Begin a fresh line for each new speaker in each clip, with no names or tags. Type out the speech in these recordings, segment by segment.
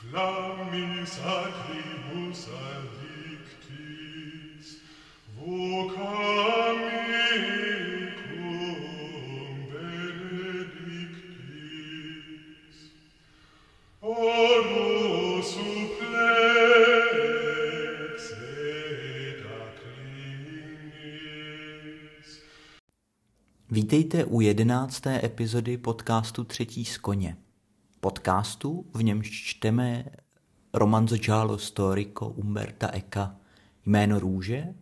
Flammis acribus addictis, vocam mecum benedictis. Oro supplex et acclinis.
Vítejte u jedenácté epizody podcastu Třetí z koně. Podcastu, v němž čteme romanzo giallo storico Umberta Eka Jméno růže,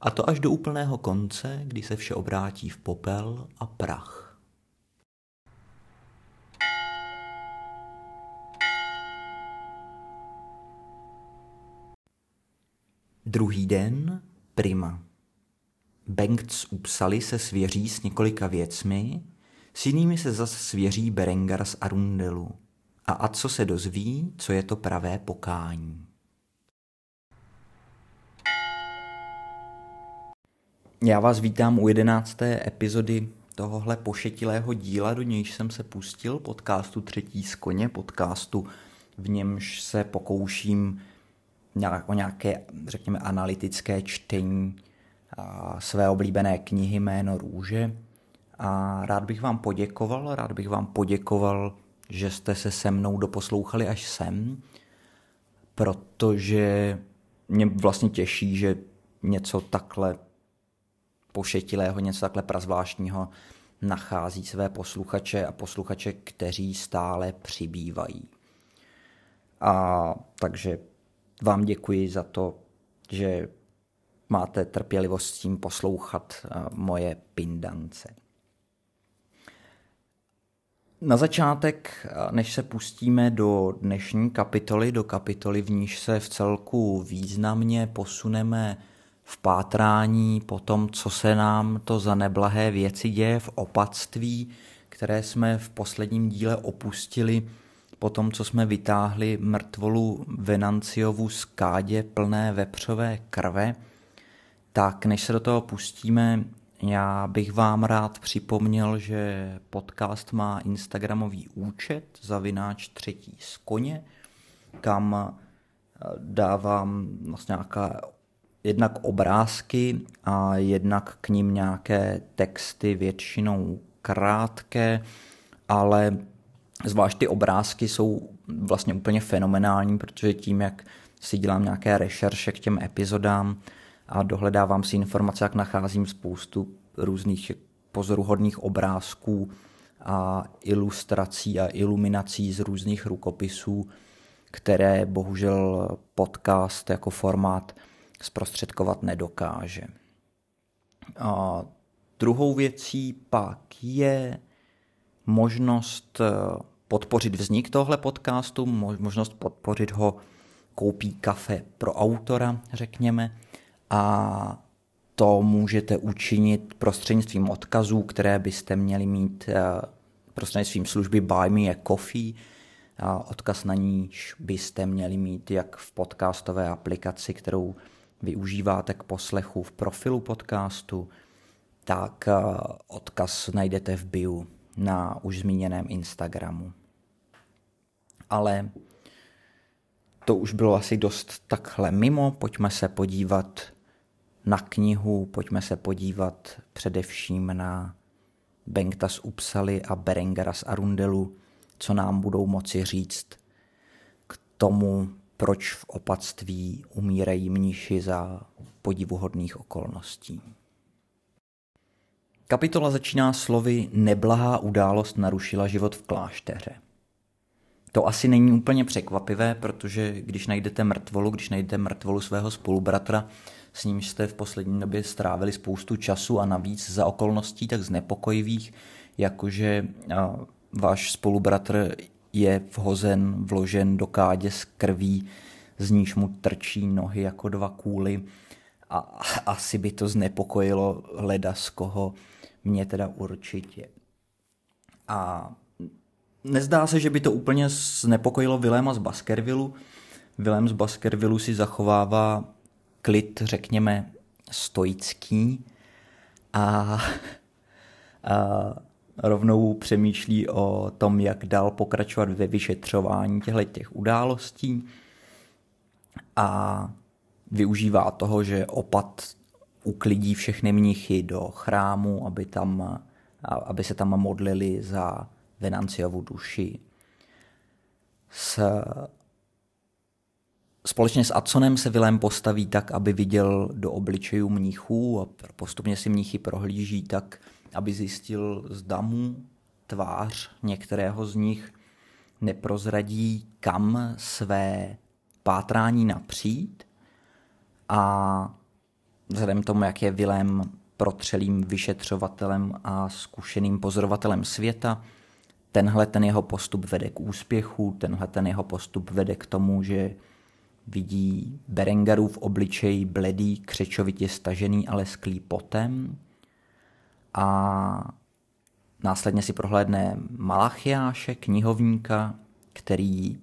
a to až do úplného konce, kdy se vše obrátí v popel a prach. Druhý den, prima. Bengt z Upsaly se svěří s několika věcmi, s jinými se zas svěří Berengar z Arundelu. A a co se dozví, co je to pravé pokání. Já vás vítám u jedenácté epizody tohohle pošetilého díla, do nějž jsem se pustil, podcastu Třetí z koně, podcastu, v němž se pokouším nějak, o nějaké, řekněme, analytické čtení své oblíbené knihy Jméno růže. A rád bych vám poděkoval, rád bych vám poděkoval, že jste se se mnou doposlouchali až sem, protože mě vlastně těší, že něco takhle pošetilého, něco takhle prazvláštního nachází své posluchače a posluchače, kteří stále přibývají. A takže vám děkuji za to, že máte trpělivost s tím poslouchat eh, moje pindance. Na začátek, než se pustíme do dnešní kapitoly, do kapitoly, v níž se v celku významně posuneme v pátrání po tom, co se nám to za neblahé věci děje v opatství, které jsme v posledním díle opustili, po tom, co jsme vytáhli mrtvolu Venanciovu z kádě plné vepřové krve, tak než se do toho pustíme, já bych vám rád připomněl, že podcast má Instagramový účet zavináč třetí z koně, kam eh, dávám vlastně nějaká jednak obrázky a jednak k ním nějaké texty, většinou krátké, ale zvlášť ty obrázky jsou vlastně úplně fenomenální, protože tím, jak si dělám nějaké rešerše k těm epizodám a dohledávám si informace, jak nacházím spoustu různých pozoruhodných obrázků a ilustrací a iluminací z různých rukopisů, které bohužel podcast jako formát zprostředkovat nedokáže. A druhou věcí pak je možnost eh, podpořit vznik tohle podcastu, možnost podpořit ho koupí kafe pro autora, řekněme, a to můžete učinit prostřednictvím odkazů, které byste měli mít eh, prostřednictvím služby Buy Me a Coffee. Odkaz na níž byste měli mít jak v podcastové aplikaci, kterou využíváte k poslechu v profilu podcastu, tak eh, odkaz najdete v bio na už zmíněném Instagramu. Ale to už bylo asi dost takhle mimo, pojďme se podívat na knihu, pojďme se podívat především na Bengta z Upsaly a Berengara z Arundelu, co nám budou moci říct k tomu, proč v opatství umírají mniši za podivuhodných okolností. Kapitola začíná slovy Neblahá událost narušila život v klášteře. To asi není úplně překvapivé, protože když najdete mrtvolu, když najdete mrtvolu svého spolubratra, s ním jste v poslední době strávili spoustu času a navíc za okolností tak znepokojivých, jakože váš spolubratr je vhozen, vložen do kádě s krví, z níž mu trčí nohy jako dva kůly a asi by to znepokojilo leda z koho, mě teda určitě. A nezdá se, že by to úplně znepokojilo Viléma z Baskervillu. Vilém z Baskervillu si zachovává klid, řekněme, stoický a, a rovnou přemýšlí o tom, jak dál pokračovat ve vyšetřování těchto těch událostí a využívá toho, že opat uklidí všechny mnichy do chrámu, aby, tam, aby se tam modlili za Venanciovu duši. S, společně s Adsonem se Vilém postaví tak, aby viděl do obličejů mnichů a postupně si mnichy prohlíží tak, aby zjistil, zda mu tvář některého z nich neprozradí, kam své pátrání napřít. A vzhledem tomu, jak je Vilém protřelým vyšetřovatelem a zkušeným pozorovatelem světa, tenhle ten jeho postup vede k úspěchu, tenhle ten jeho postup vede k tomu, že vidí Berengarův obličej bledý, křečovitě stažený, ale sklý potem a následně si prohlédne Malachiáše, knihovníka, který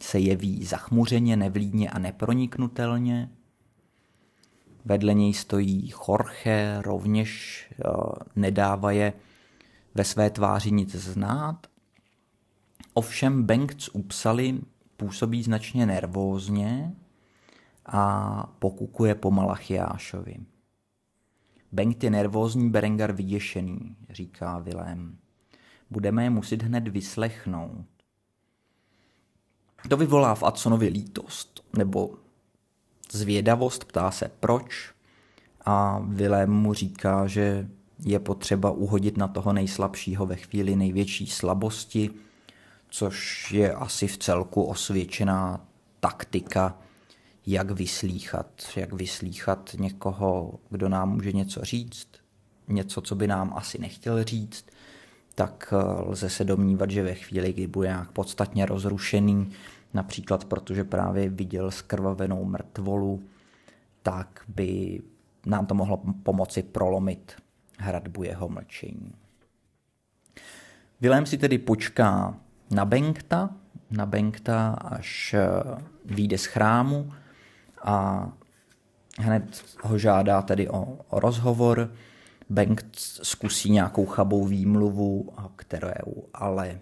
se jeví zachmuřeně, nevlídně a neproniknutelně. Vedle něj stojí Jorge, rovněž nedává je ve své tváři nic znát. Ovšem Bengt z Upsaly působí značně nervózně a pokukuje po Malachiášovi. Bengt je nervózní, Berengar vyděšený, říká Vilém. Budeme je muset hned vyslechnout. To vyvolá v Adsonovi lítost, nebo zvědavost, ptá se proč a Vilém mu říká, že je potřeba uhodit na toho nejslabšího ve chvíli největší slabosti, což je asi v celku osvědčená taktika, jak vyslíchat, jak vyslíchat někoho, kdo nám může něco říct, něco, co by nám asi nechtěl říct, tak eh, lze se domnívat, že ve chvíli, kdy bude nějak podstatně rozrušený, například protože právě viděl skrvavenou mrtvolu, tak by nám to mohlo pomoci prolomit hradbu jeho mlčení. Vilém si tedy počká na Benkta, na Benkta, až eh, vyjde z chrámu a hned ho žádá tedy o, o rozhovor. Bengt zkusí nějakou chabou výmluvu, kterou ale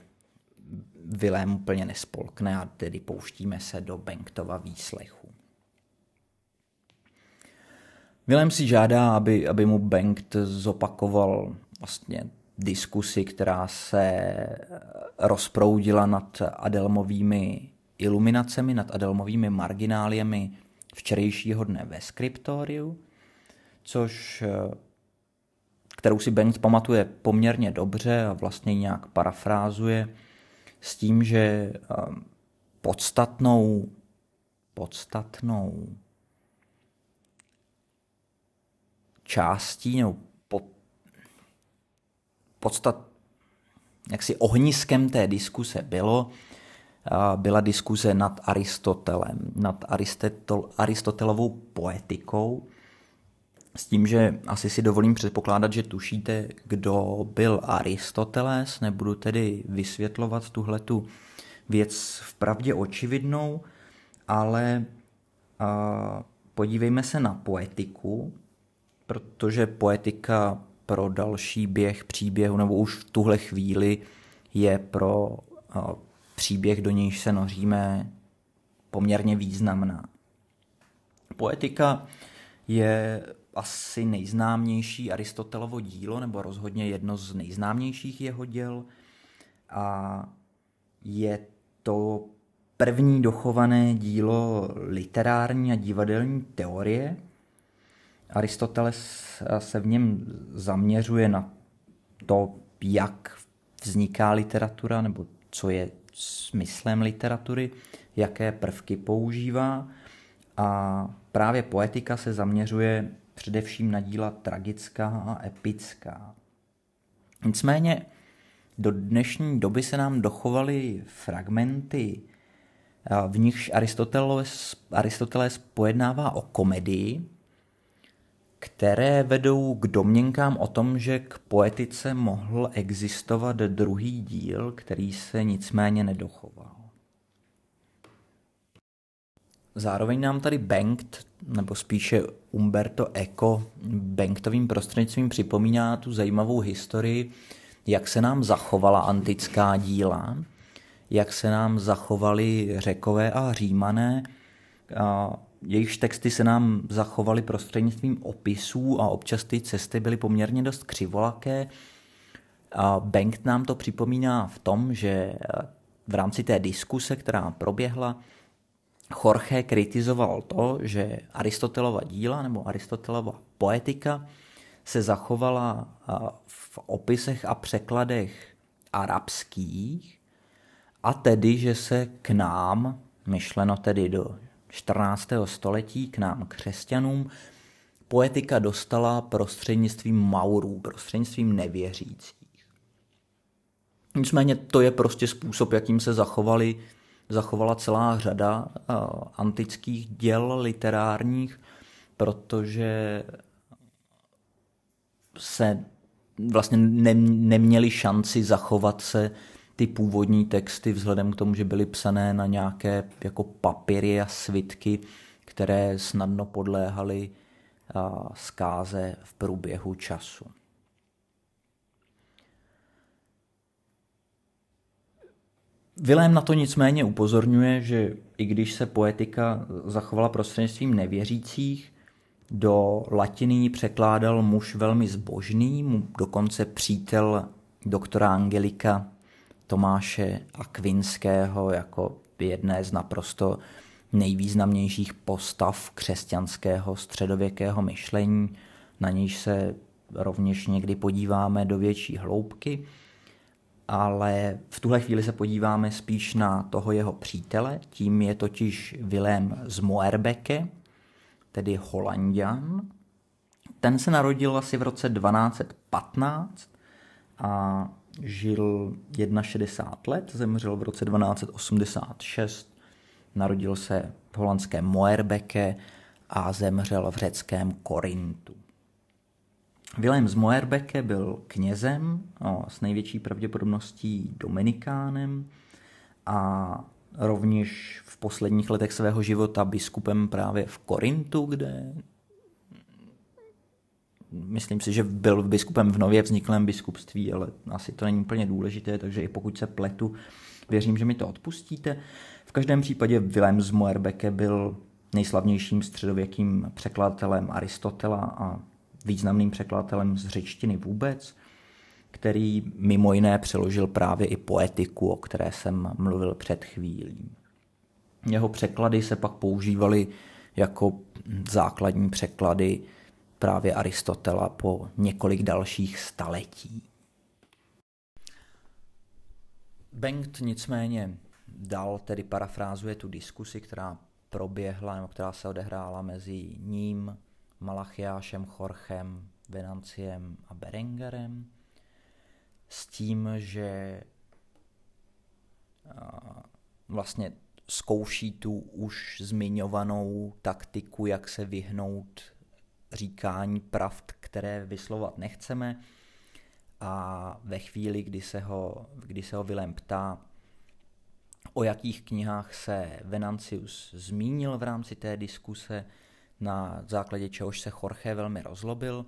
Vilém úplně nespolkne a tedy pouštíme se do Benktova výslechu. Vilém si žádá, aby, aby mu Bengt zopakoval vlastně diskusi, která se rozproudila nad Adelmovými iluminacemi, nad Adelmovými margináliemi včerejšího dne ve skriptoriu, což kterou si Bengt pamatuje poměrně dobře a vlastně nějak parafrázuje s tím, že podstatnou, podstatnou částí nebo podstat, jaksi ohniskem té diskuse bylo, byla diskuze nad Aristotelem, nad Aristotelovou poetikou, s tím, že asi si dovolím předpokládat, že tušíte, kdo byl Aristoteles, nebudu tedy vysvětlovat tuhletu věc v pravdě očividnou, ale podívejme se na poetiku, protože poetika pro další běh příběhu, nebo už v tuhle chvíli je pro a, příběh, do nějž se noříme, poměrně významná. Poetika je asi nejznámější Aristotelovo dílo, nebo rozhodně jedno z nejznámějších jeho děl. A je to první dochované dílo literární a divadelní teorie. Aristoteles se v něm zaměřuje na to, jak vzniká literatura, nebo co je smyslem literatury, jaké prvky používá. A právě poetika se zaměřuje především na díla tragická a epická. Nicméně do dnešní doby se nám dochovaly fragmenty, v nichž Aristoteles, Aristoteles pojednává o komedii, které vedou k domněnkám o tom, že k poetice mohl existovat druhý díl, který se nicméně nedochoval. Zároveň nám tady Bengt, nebo spíše Umberto Eco, Bengtovým prostřednictvím připomíná tu zajímavou historii jak se nám zachovala antická díla, jak se nám zachovali řekové a římané, jejichž texty se nám zachovaly prostřednictvím opisů a občas ty cesty byly poměrně dost křivolaké. Bengt nám to připomíná v tom, že v rámci té diskuse, která proběhla, Jorge kritizoval to, že Aristotelova díla nebo Aristotelova poetika se zachovala v opisech a překladech arabských a tedy, že se k nám, myšleno tedy do 14. století, k nám křesťanům, poetika dostala prostřednictvím Maurů, prostřednictvím nevěřících. Nicméně to je prostě způsob, jakým se zachovali, zachovala celá řada uh, antických děl literárních, protože se vlastně ne, neměli šanci zachovat se ty původní texty vzhledem k tomu, že byly psané na nějaké jako papíry a svitky, které snadno podléhaly zkáze v průběhu času. Vilém na to nicméně upozorňuje, že i když se poetika zachovala prostřednictvím nevěřících, do latiny překládal muž velmi zbožný, mu dokonce přítel doktora Angelika Tomáše Akvinského jako jedné z naprosto nejvýznamnějších postav křesťanského středověkého myšlení, na níž se rovněž někdy podíváme do větší hloubky, ale v tuhle chvíli se podíváme spíš na toho jeho přítele, tím je totiž Vilém z Moerbeke, tedy Holandian. Ten se narodil asi v roce 1215 a žil 61 let, zemřel v roce 1286, narodil se v holandském Moerbeke a zemřel v řeckém Korintu. Vilém z Moerbeke byl knězem, no, s největší pravděpodobností dominikánem a rovněž v posledních letech svého života biskupem právě v Korintu, kde myslím si, že byl biskupem v nově vzniklém biskupství, ale asi to není úplně důležité, takže i pokud se pletu, věřím, že mi to odpustíte. V každém případě Willem z Moerbeke byl nejslavnějším středověkým překladatelem Aristotela a významným překladatelem z řečtiny vůbec který mimo jiné přeložil právě i poetiku, o které jsem mluvil před chvílí. Jeho překlady se pak používaly jako základní překlady právě Aristotela po několik dalších staletí. Bengt nicméně dal, tedy parafrázuje tu diskusi, která proběhla, nebo která se odehrála mezi ním, Malachiášem, Chorchem, Venanciem a Berengerem, s tím, že vlastně zkouší tu už zmiňovanou taktiku, jak se vyhnout říkání pravd, které vyslovat nechceme. A ve chvíli, kdy se ho, kdy se ho Vilém ptá, o jakých knihách se Venancius zmínil v rámci té diskuse, na základě čehož se Jorge velmi rozlobil,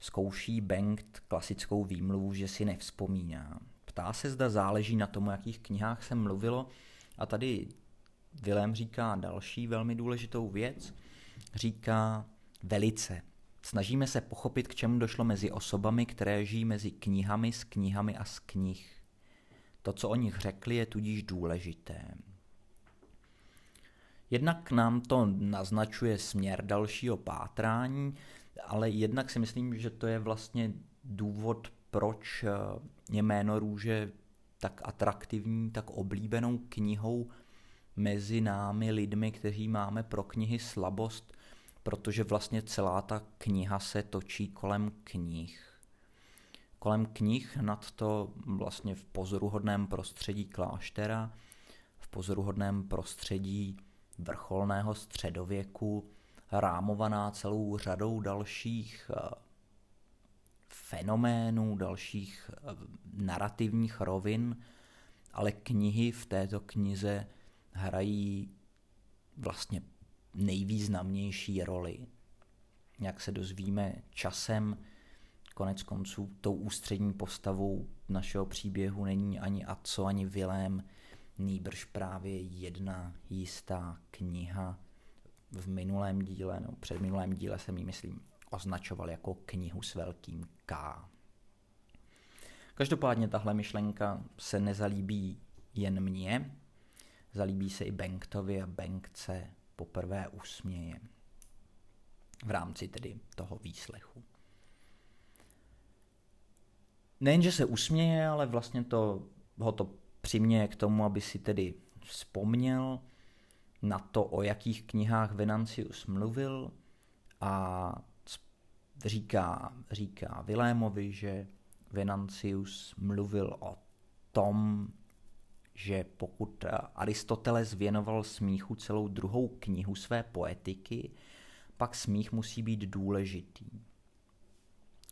zkouší Bengt klasickou výmluvu, že si nevzpomíná. Ptá se, zda záleží na tom, o jakých knihách se mluvilo a tady Vilém říká další velmi důležitou věc. Říká velice. Snažíme se pochopit, k čemu došlo mezi osobami, které žijí mezi knihami, s knihami a z knih. To, co o nich řekli, je tudíž důležité. Jednak nám to naznačuje směr dalšího pátrání, ale jednak si myslím, že to je vlastně důvod, proč eh, je jméno růže tak atraktivní, tak oblíbenou knihou mezi námi lidmi, kteří máme pro knihy slabost, protože vlastně celá ta kniha se točí kolem knih. Kolem knih nad to vlastně v pozoruhodném prostředí kláštera, v pozoruhodném prostředí vrcholného středověku, rámovaná celou řadou dalších eh, fenoménů, dalších eh, narrativních rovin, ale knihy v této knize hrají vlastně nejvýznamnější roli. Jak se dozvíme časem, Konec konců tou ústřední postavou našeho příběhu není ani Aco, ani Vilém, nýbrž právě jedna jistá kniha. V minulém díle, no před minulém díle jsem ji, myslím, označoval jako knihu s velkým K. Každopádně tahle myšlenka se nezalíbí jen mně, zalíbí se i Benktovi a Benk se poprvé usměje v rámci tedy toho výslechu. Nejenže se usměje, ale vlastně to, ho to přiměje k tomu, aby si tedy vzpomněl na to, o jakých knihách Venancius mluvil a říká, říká Vilémovi, že Venancius mluvil o tom, že pokud Aristoteles věnoval smíchu celou druhou knihu své poetiky, pak smích musí být důležitý.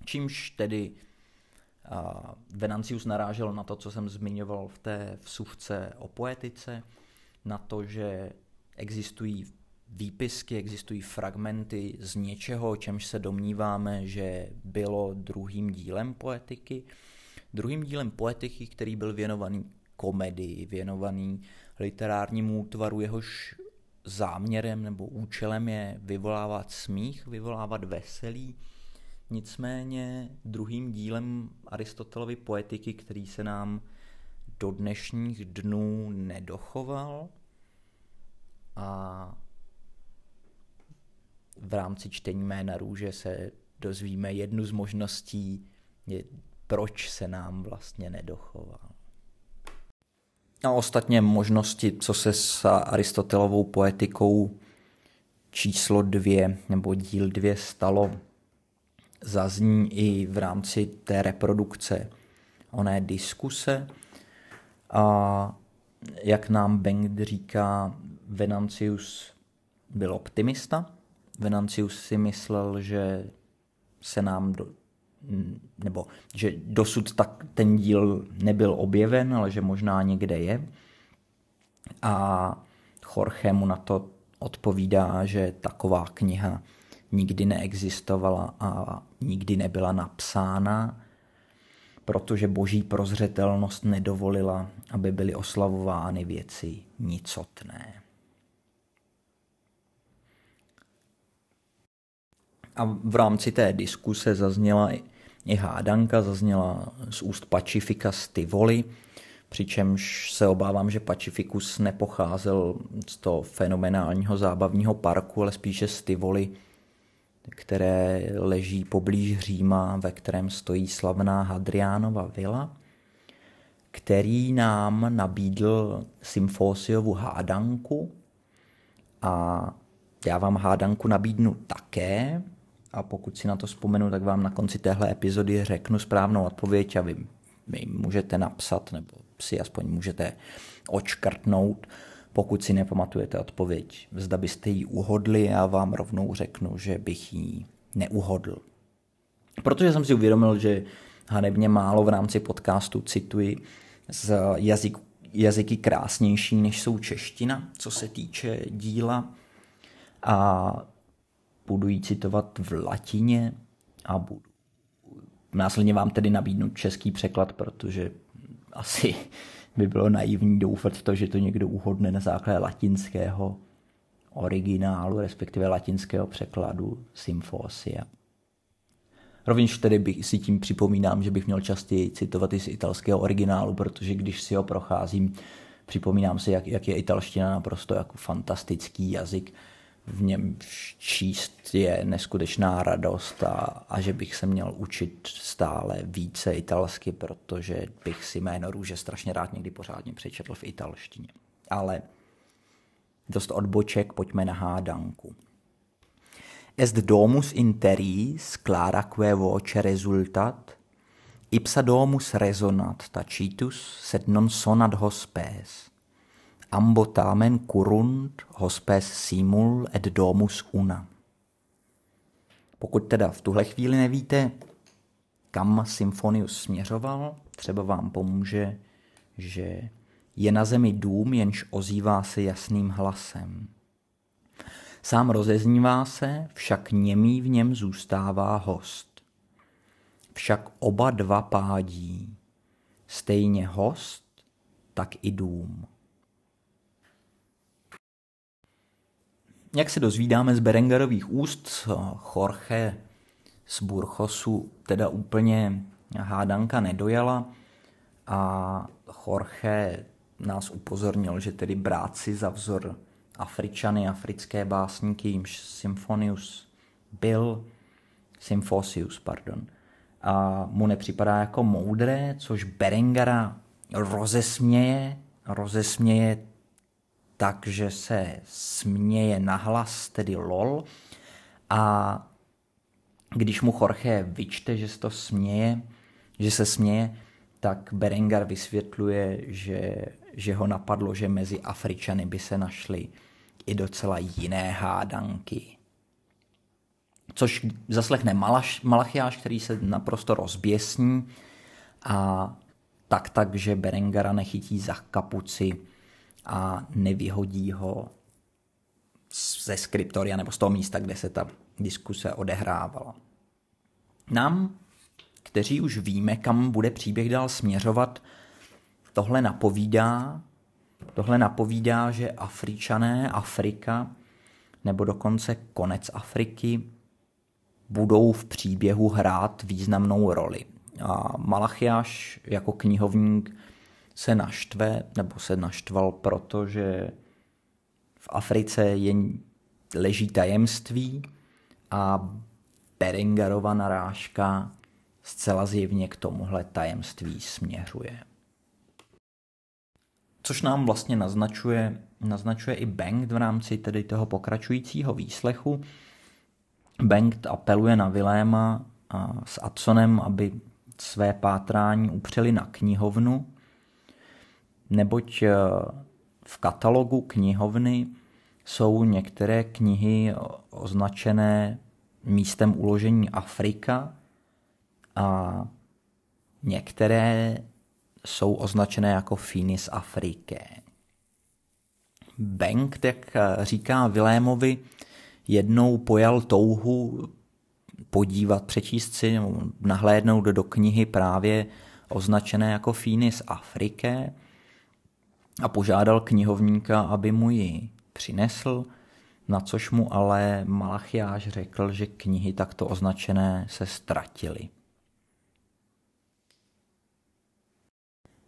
Čímž tedy uh, Venancius narážel na to, co jsem zmiňoval v té vsuvce o poetice, na to, že existují výpisky, existují fragmenty z něčeho, čemž se domníváme, že bylo druhým dílem poetiky. Druhým dílem poetiky, který byl věnovaný komedii, věnovaný literárnímu útvaru, jehož záměrem nebo účelem je vyvolávat smích, vyvolávat veselí. Nicméně druhým dílem Aristotelovy poetiky, který se nám do dnešních dnů nedochoval a v rámci čtení jména růže se dozvíme jednu z možností, proč se nám vlastně nedochoval. A ostatně možnosti, co se s Aristotelovou poetikou číslo dvě nebo díl dvě stalo, zazní i v rámci té reprodukce oné diskuse. A jak nám Bengt říká, Venancius byl optimista. Venancius si myslel, že se nám do, nebo že dosud tak ten díl nebyl objeven, ale že možná někde je. A Jorge mu na to odpovídá, že taková kniha nikdy neexistovala a nikdy nebyla napsána, protože boží prozřetelnost nedovolila, aby byly oslavovány věci nicotné. A v rámci té diskuse zazněla i hádanka, zazněla z úst Pacifika z Tivoli, přičemž se obávám, že Pacificus nepocházel z toho fenomenálního zábavního parku, ale spíše z Tivoli, které leží poblíž Říma, ve kterém stojí slavná Hadriánova vila, který nám nabídl symfósiovu hádanku. A já vám hádanku nabídnu také, a pokud si na to vzpomenu, tak vám na konci téhle epizody řeknu správnou odpověď a vy mi můžete napsat nebo si aspoň můžete očkrtnout, pokud si nepamatujete odpověď. Zda byste ji uhodli, já vám rovnou řeknu, že bych ji neuhodl. Protože jsem si uvědomil, že hanebně málo v rámci podcastu cituji z jazyk, jazyky krásnější, než jsou čeština, co se týče díla. A budu ji citovat v latině a budu následně vám tedy nabídnu český překlad, protože asi by bylo naivní doufat v to, že to někdo uhodne na základě latinského originálu, respektive latinského překladu Symfosia. Rovněž tedy bych si tím připomínám, že bych měl častěji citovat i z italského originálu, protože když si ho procházím, připomínám si, jak, jak je italština naprosto jako fantastický jazyk, v něm číst je neskutečná radost a, a že bych se měl učit stále více italsky, protože bych si jméno růže strašně rád někdy pořádně přečetl v italštině. Ale dost odboček, pojďme na hádanku. Est domus interis claraque voce resultat, ipsa domus resonat tacitus, sed non sonat hospes ambo tamen curunt hospes simul et domus una. Pokud teda v tuhle chvíli nevíte, kam Symfonius směřoval, třeba vám pomůže, že je na zemi dům, jenž ozývá se jasným hlasem. Sám rozeznívá se, však němý v něm zůstává host. však oba dva pádí, stejně host, tak i dům. Jak se dozvídáme z Berengarových úst, Jorge z Burchosu teda úplně hádanka nedojala a Jorge nás upozornil, že tedy bráci za vzor Afričany, africké básníky, jimž Symphonius byl, Symphosius, pardon, a mu nepřipadá jako moudré, což Berengara rozesměje, rozesměje tak, že se směje nahlas, tedy lol, a když mu Jorge vyčte, že se to směje, že se směje, tak Berengar vysvětluje, že, že ho napadlo, že mezi Afričany by se našly i docela jiné hádanky. Což zaslechne Malaš, Malachiáš, který se naprosto rozběsní a tak tak, že Berengara nechytí za kapuci a nevyhodí ho ze skriptoria nebo z toho místa, kde se ta diskuse odehrávala. Nám, kteří už víme, kam bude příběh dál směřovat, tohle napovídá, tohle napovídá, že Afričané, Afrika, nebo dokonce konec Afriky, budou v příběhu hrát významnou roli. A Malachiáš jako knihovník se naštve, nebo se naštval, protože v Africe je, leží tajemství a Berengarova narážka zcela zjevně k tomuhle tajemství směřuje. Což nám vlastně naznačuje, naznačuje i Bengt v rámci tedy toho pokračujícího výslechu. Bengt apeluje na Viléma s Adsonem, aby své pátrání upřeli na knihovnu, neboť eh, v katalogu knihovny jsou některé knihy označené místem uložení Afrika a některé jsou označené jako Finis Afriké. Bengt, jak říká Vilémovi, jednou pojal touhu podívat, přečíst si, nahlédnout do knihy právě označené jako Finis Afriké a požádal knihovníka, aby mu ji přinesl, na což mu ale Malachiáš řekl, že knihy takto označené se ztratily.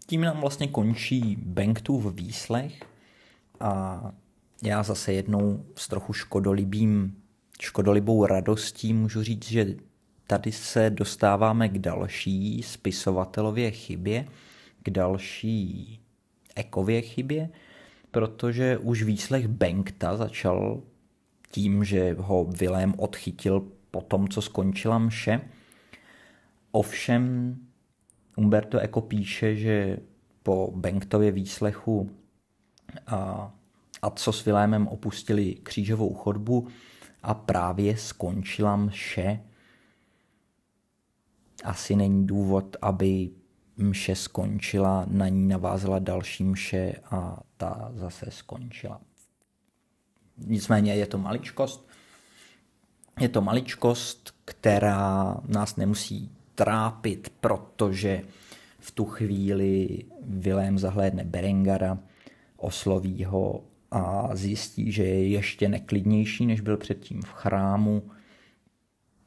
Tím nám vlastně končí Benktův výslech a já zase jednou s trochu škodolibým, škodolibou radostí můžu říct, že tady se dostáváme k další spisovatelově chybě, k další ekově chybě, protože už výslech Benkta začal tím, že ho Vilém odchytil po tom, co skončila mše. Ovšem Umberto Eco píše, že po Benktově výslechu a, a co s Vilémem opustili křížovou chodbu a právě skončila mše. Asi není důvod, aby mše skončila, na ní navázala další mše a ta zase skončila. Nicméně je to maličkost. Je to maličkost, která nás nemusí trápit, protože v tu chvíli Vilém zahlédne Berengara, osloví ho a zjistí, že je ještě neklidnější, než byl předtím v chrámu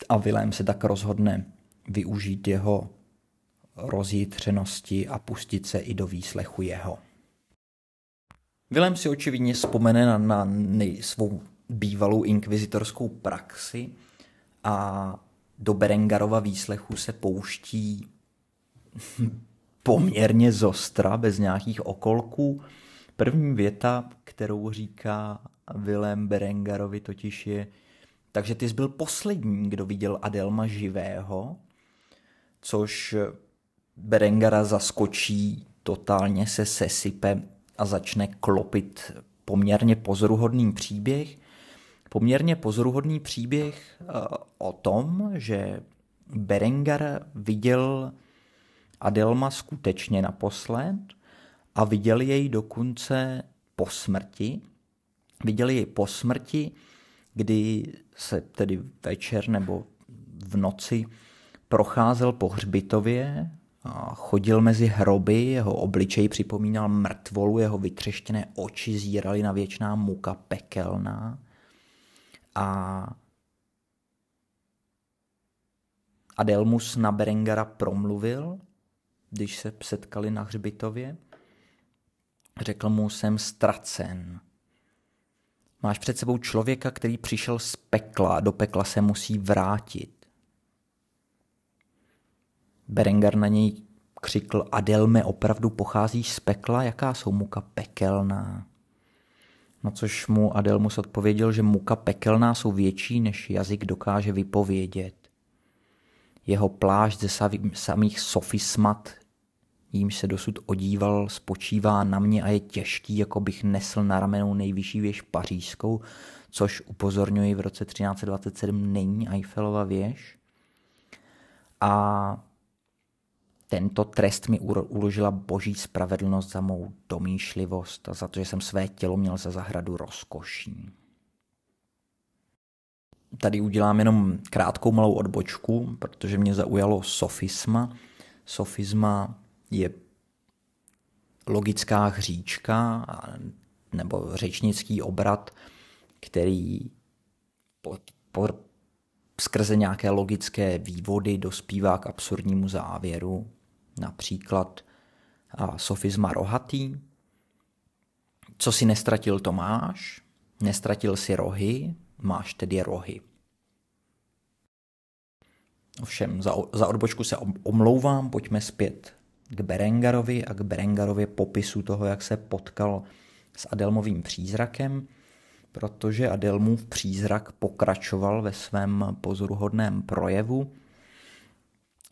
a Vilém se tak rozhodne využít jeho rozjitřenosti a pustit se i do výslechu jeho. Vilém si očividně vzpomene na, na nej, svou bývalou inkvizitorskou praxi a do Berengarova výslechu se pouští poměrně zostra, bez nějakých okolků. První věta, kterou říká Vilém Berengarovi, totiž je, takže ty jsi byl poslední, kdo viděl Adelma živého, což Berengara zaskočí, totálně se sesype a začne klopit poměrně pozoruhodný příběh. Poměrně pozoruhodný příběh eh, o tom, že Berengar viděl Adelma skutečně naposled a viděl jej dokonce po smrti. Viděl jej po smrti, kdy se tedy večer nebo v noci procházel po hřbitově chodil mezi hroby, jeho obličej připomínal mrtvolu, jeho vytřeštěné oči zíraly na věčná muka pekelná. A Adelmus na Berengara promluvil, když se setkali na hřbitově. Řekl mu, jsem ztracen. Máš před sebou člověka, který přišel z pekla do pekla se musí vrátit. Berengar na něj křikl, Adelme, opravdu pocházíš z pekla? Jaká jsou muka pekelná? Na což mu Adelmus odpověděl, že muka pekelná jsou větší, než jazyk dokáže vypovědět. Jeho plášť ze samých sofismat, jím se dosud odíval, spočívá na mě a je těžký, jako bych nesl na ramenou nejvyšší věž pařížskou, což upozorňuji v roce 1327 není Eiffelova věž. A tento trest mi uložila boží spravedlnost za mou domýšlivost a za to, že jsem své tělo měl za zahradu rozkoší. Tady udělám jenom krátkou malou odbočku, protože mě zaujalo sofisma. Sofisma je logická hříčka nebo řečnický obrat, který po, po, skrze nějaké logické vývody dospívá k absurdnímu závěru. Například sofisma rohatý. Co si nestratil, to máš. Nestratil si rohy, máš tedy rohy. Ovšem, za, za odbočku se omlouvám, pojďme zpět k Berengarovi a k Berengarově popisu toho, jak se potkal s Adelmovým přízrakem, protože Adelmův přízrak pokračoval ve svém pozoruhodném projevu.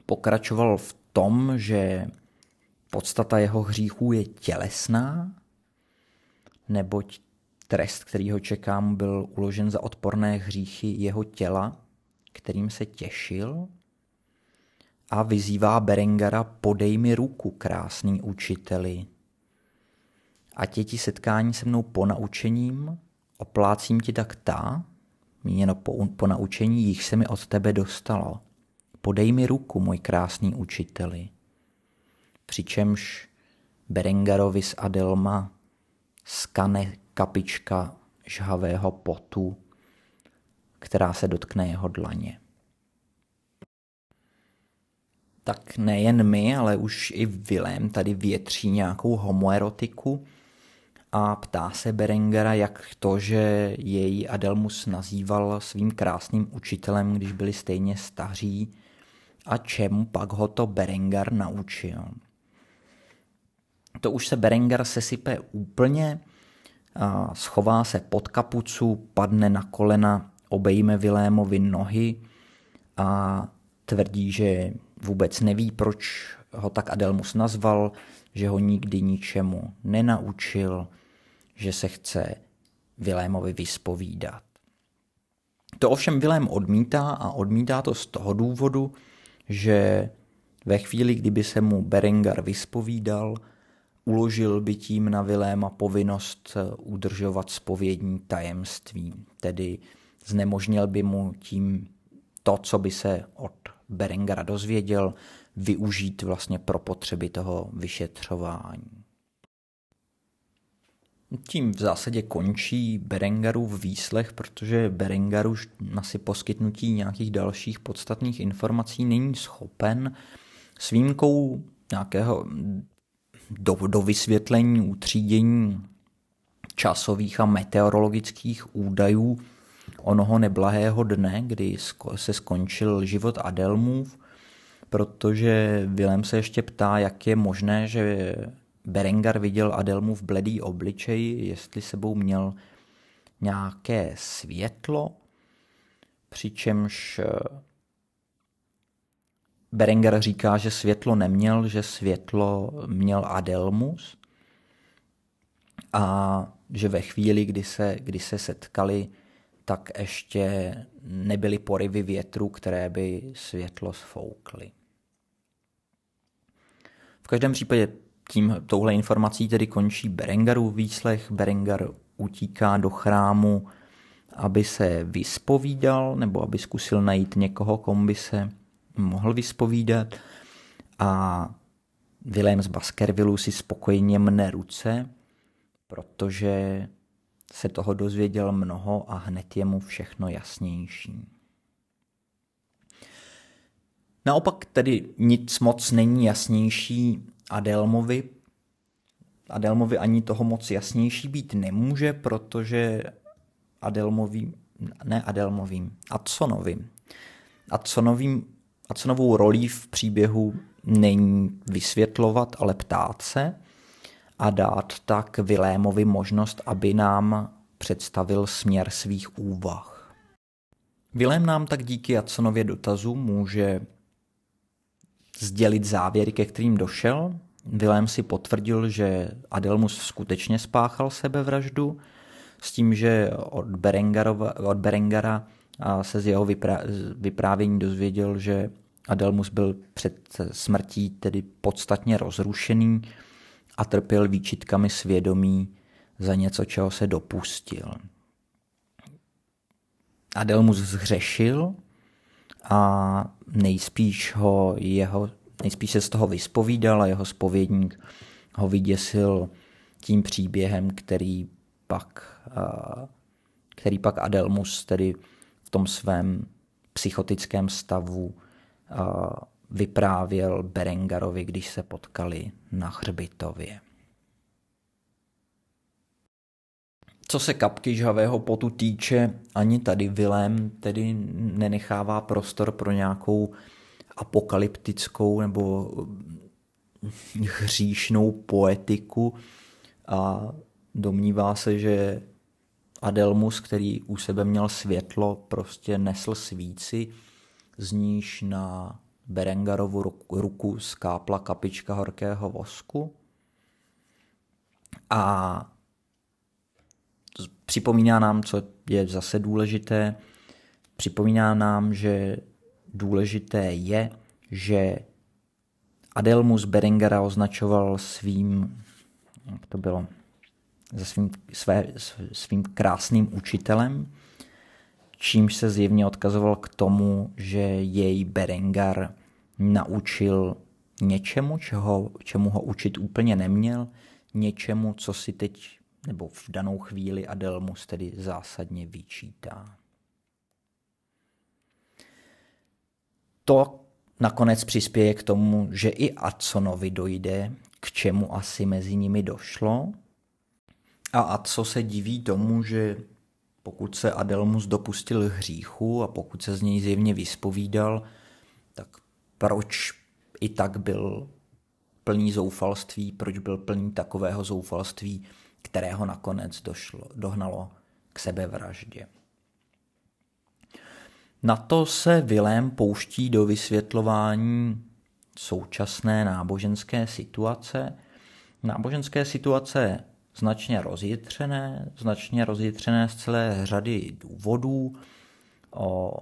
Pokračoval v tom, že podstata jeho hříchů je tělesná, neboť trest, který ho čeká, mu byl uložen za odporné hříchy jeho těla, kterým se těšil a vyzývá Berengara podej mi ruku, krásný učiteli. A tě ti setkání se mnou po naučením, oplácím ti tak ta, míněno po, po naučení, jich se mi od tebe dostalo. Podej mi ruku, můj krásný učiteli. Přičemž Berengarovi z Adelma skane kapička žhavého potu, která se dotkne jeho dlaně. Tak nejen my, ale už i Vilém tady větří nějakou homoerotiku a ptá se Berengera, jak to, že jej Adelmus nazýval svým krásným učitelem, když byli stejně staří, a čemu pak ho to Berengar naučil. To už se Berengar sesype úplně, schová se pod kapucu, padne na kolena, obejme Vilémovi nohy a tvrdí, že vůbec neví, proč ho tak Adelmus nazval, že ho nikdy ničemu nenaučil, že se chce Vilémovi vyspovídat. To ovšem Vilém odmítá a odmítá to z toho důvodu, že ve chvíli, kdyby se mu Berengar vyspovídal, uložil by tím na Viléma povinnost udržovat spovědní tajemství, tedy znemožnil by mu tím to, co by se od Berengara dozvěděl, využít vlastně pro potřeby toho vyšetřování. Tím v zásadě končí Berengarův výslech, protože Berengar už na si poskytnutí nějakých dalších podstatných informací není schopen s výjimkou nějakého do, do vysvětlení, utřídění časových a meteorologických údajů onoho neblahého dne, kdy se skončil život Adelmův, protože Vilém se ještě ptá, jak je možné, že Berengar viděl Adelmův bledý obličej, jestli sebou měl nějaké světlo, přičemž eh, Berengar říká, že světlo neměl, že světlo měl Adelmus a že ve chvíli, kdy se, kdy se setkali, tak ještě nebyly porivy větru, které by světlo sfoukly. V každém případě tím touhle informací tedy končí Berengarův výslech. Berengar utíká do chrámu, aby se vyspovídal nebo aby zkusil najít někoho, komu by se mohl vyspovídat a Vilém z Baskervillu si spokojeně mne ruce, protože se toho dozvěděl mnoho a hned je mu všechno jasnější. Naopak tedy nic moc není jasnější Adelmovi. Adelmovi ani toho moc jasnější být nemůže, protože Adelmovým, ne Adelmovým, Adsonovým. Adsonovým, Adsonovou rolí v příběhu není vysvětlovat, ale ptát se a dát tak Vilémovi možnost, aby nám představil směr svých úvah. Vilém nám tak díky Adsonově dotazu může sdělit závěry, ke kterým došel. Vilém si potvrdil, že Adelmus skutečně spáchal sebevraždu, s tím, že od, od Berengara se z jeho vyprávění dozvěděl, že Adelmus byl před smrtí tedy podstatně rozrušený a trpěl výčitkami svědomí za něco, čeho se dopustil. Adelmus zhřešil a nejspíš ho jeho, nejspíš se z toho vyspovídal a jeho spovědník ho vyděsil tím příběhem, který pak, který pak Adelmus tedy v tom svém psychotickém stavu vyprávěl Berengarovi, když se potkali na hřbitově. Co se kapky žhavého potu týče, ani tady Vilém tedy nenechává prostor pro nějakou apokalyptickou nebo hříšnou poetiku a domnívá se, že Adelmus, který u sebe měl světlo, prostě nesl svíci, z níž na Berengarovu ruku skápla kapička horkého vosku. A připomíná nám, co je zase důležité, připomíná nám, že důležité je, že Adelmus Berengara označoval svým, jak to bylo, za svým, své, svým krásným učitelem, čímž se zjevně odkazoval k tomu, že jej Berengar naučil něčemu, čeho, čemu ho učit úplně neměl, něčemu, co si teď nebo v danou chvíli Adelmus tedy zásadně vyčítá. To nakonec přispěje k tomu, že i Adsonovi dojde, k čemu asi mezi nimi došlo. A Adso se diví tomu, že pokud se Adelmus dopustil hříchu a pokud se z něj zjevně vyspovídal, tak proč i tak byl plný zoufalství, proč byl plný takového zoufalství, kterého nakonec došlo, dohnalo k sebevraždě. Na to se Vilém pouští do vysvětlování současné náboženské situace. Náboženské situace značně rozjitřené, značně rozjitřené z celé řady důvodů. O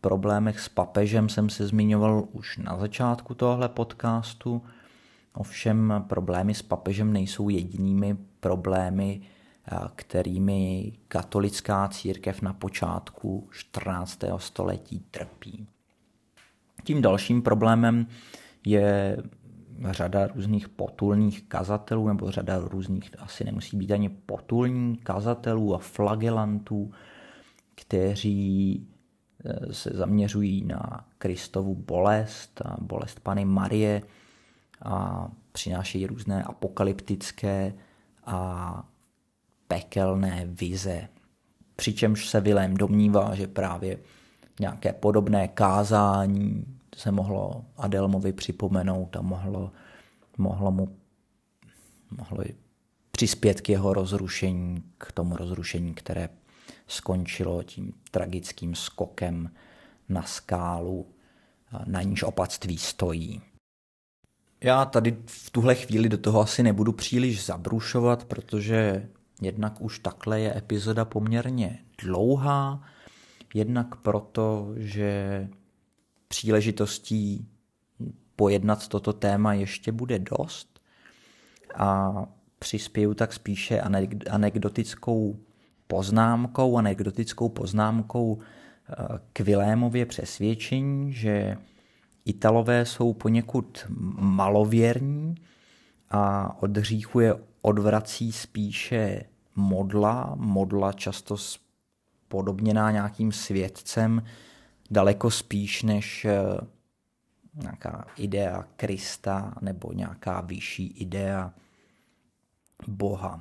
problémech s papežem jsem se zmiňoval už na začátku tohle podcastu. Ovšem problémy s papežem nejsou jedinými problémy, kterými katolická církev na počátku 14. století trpí. Tím dalším problémem je řada různých potulných kazatelů, nebo řada různých, asi nemusí být ani potulní kazatelů a flagelantů, kteří e, se zaměřují na Kristovu bolest bolest Pany Marie a přinášejí různé apokalyptické a pekelné vize. Přičemž se Vilém domnívá, že právě nějaké podobné kázání se mohlo Adelmovi připomenout a mohlo, mohlo mu mohlo přispět k jeho rozrušení, k tomu rozrušení, které skončilo tím tragickým skokem na skálu, na níž opatství stojí. Já tady v tuhle chvíli do toho asi nebudu příliš zabrušovat, protože jednak už takhle je epizoda poměrně dlouhá, jednak proto, že příležitostí pojednat toto téma ještě bude dost. A přispěju tak spíše anekdotickou poznámkou, anekdotickou poznámkou eh, k Vilémově přesvědčení, že Italové jsou poněkud malověrní a od hříchu je odvrací spíše modla, modla často podobněná nějakým světcem, daleko spíš než eh, nějaká idea Krista nebo nějaká vyšší idea Boha.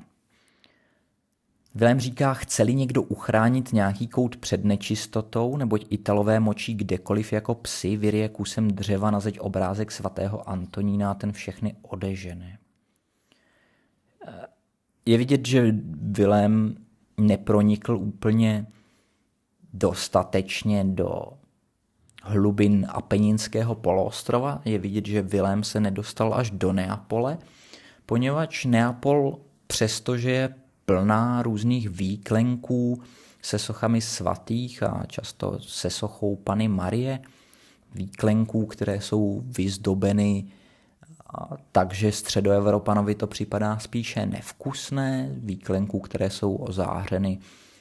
Vilém říká, chce-li někdo uchránit nějaký kout před nečistotou, neboť Italové močí kdekoliv jako psy, vyrie kusem dřeva na zeď obrázek svatého Antonína ten všechny odežene. Je vidět, že Vilém nepronikl úplně dostatečně do hlubin Apeninského poloostrova. Je vidět, že Vilém se nedostal až do Neapole, poněvadž Neapol, přestože je plná různých výklenků se sochami svatých a často se sochou Pany Marie, výklenků, které jsou vyzdobeny takže středoevropanovi to připadá spíše nevkusné, výklenků, které jsou ozářeny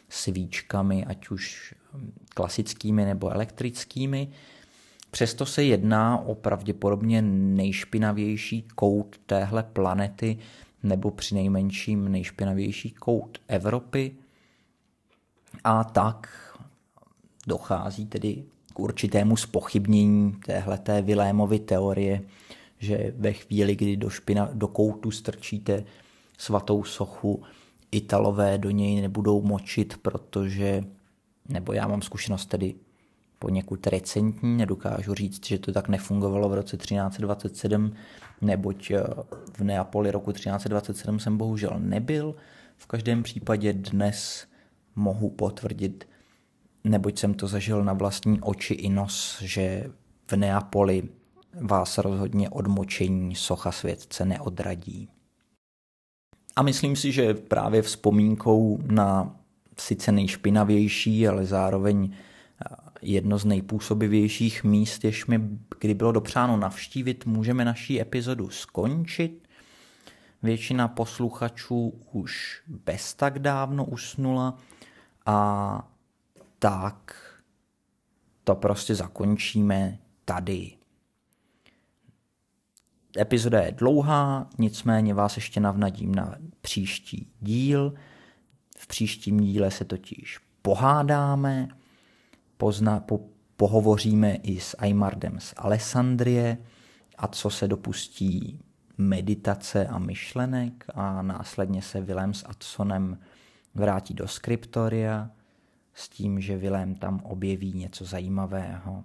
svíčkami, ať už klasickými nebo elektrickými. Přesto se jedná o pravděpodobně nejšpinavější kout téhle planety, nebo při nejmenším nejšpinavější kout Evropy. A tak dochází tedy k určitému spochybnění téhleté Vilémovy teorie, že ve chvíli, kdy do, špina, do koutu strčíte svatou sochu, Italové do něj nebudou močit, protože, nebo já mám zkušenost tedy poněkud recentní, nedokážu říct, že to tak nefungovalo v roce 1327, neboť eh, v Neapoli roku 1327 jsem bohužel nebyl. V každém případě dnes mohu potvrdit, neboť jsem to zažil na vlastní oči i nos, že v Neapoli vás rozhodně odmočení socha světce neodradí. A myslím si, že právě vzpomínkou na sice nejšpinavější, ale zároveň jedno z nejpůsobivějších míst, jež mi kdy bylo dopřáno navštívit, můžeme naší epizodu skončit. Většina posluchačů už bez tak dávno usnula a tak to prostě zakončíme tady. Epizoda je dlouhá, nicméně vás ještě navnadím na příští díl. V příštím díle se totiž pohádáme, pozna, po, pohovoříme i s Aymardem z Alessandrie. A co se dopustí meditace a myšlenek? A následně se Vilém s Adsonem vrátí do skriptoria s tím, že Vilém tam objeví něco zajímavého.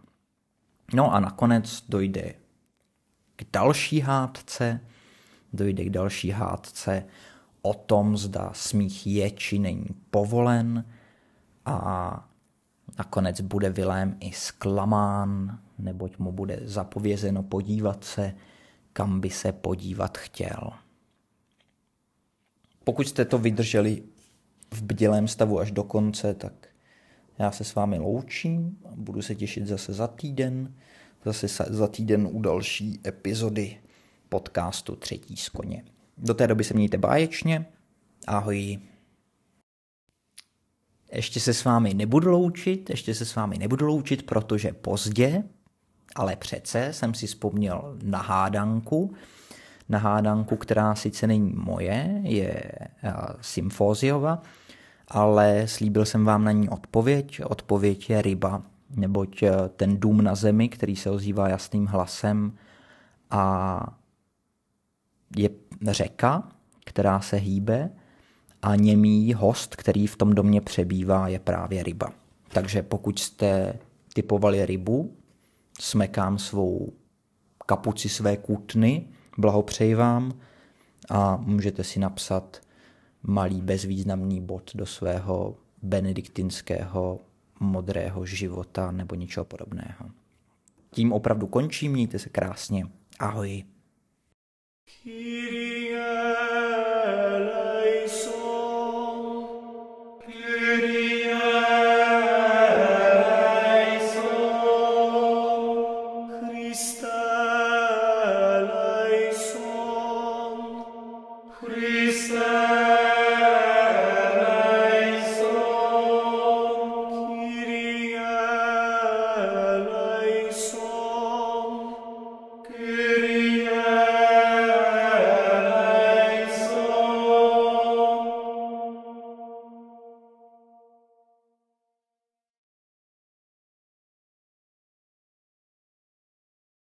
No a nakonec dojde k další hádce, dojde k další hádce o tom, zda smích je či není povolen. A nakonec bude Vilém i zklamán, neboť mu bude zapovězeno podívat se, kam by se podívat chtěl. Pokud jste to vydrželi v bdělém stavu až do konce, tak já se s vámi loučím a budu se těšit zase za týden zase za týden u další epizody podcastu Třetí z koně. Do té doby se mějte báječně. Ahoj. Ještě se s vámi nebudu loučit, ještě se s vámi nebudu loučit, protože pozdě, ale přece jsem si vzpomněl na hádanku, na hádanku, která sice není moje, je eh, Symfóziova, ale slíbil jsem vám na ní odpověď. Odpověď je ryba neboť eh, ten dům na zemi, který se ozývá jasným hlasem a je řeka, která se hýbe a němý host, který v tom domě přebývá, je právě ryba. Takže pokud jste typovali rybu, smekám svou kapuci své kutny, blahopřeji vám a můžete si napsat malý bezvýznamný bod do svého benediktinského modrého života nebo něčeho podobného. Tím opravdu končím, mějte se krásně. Ahoj. Kyrie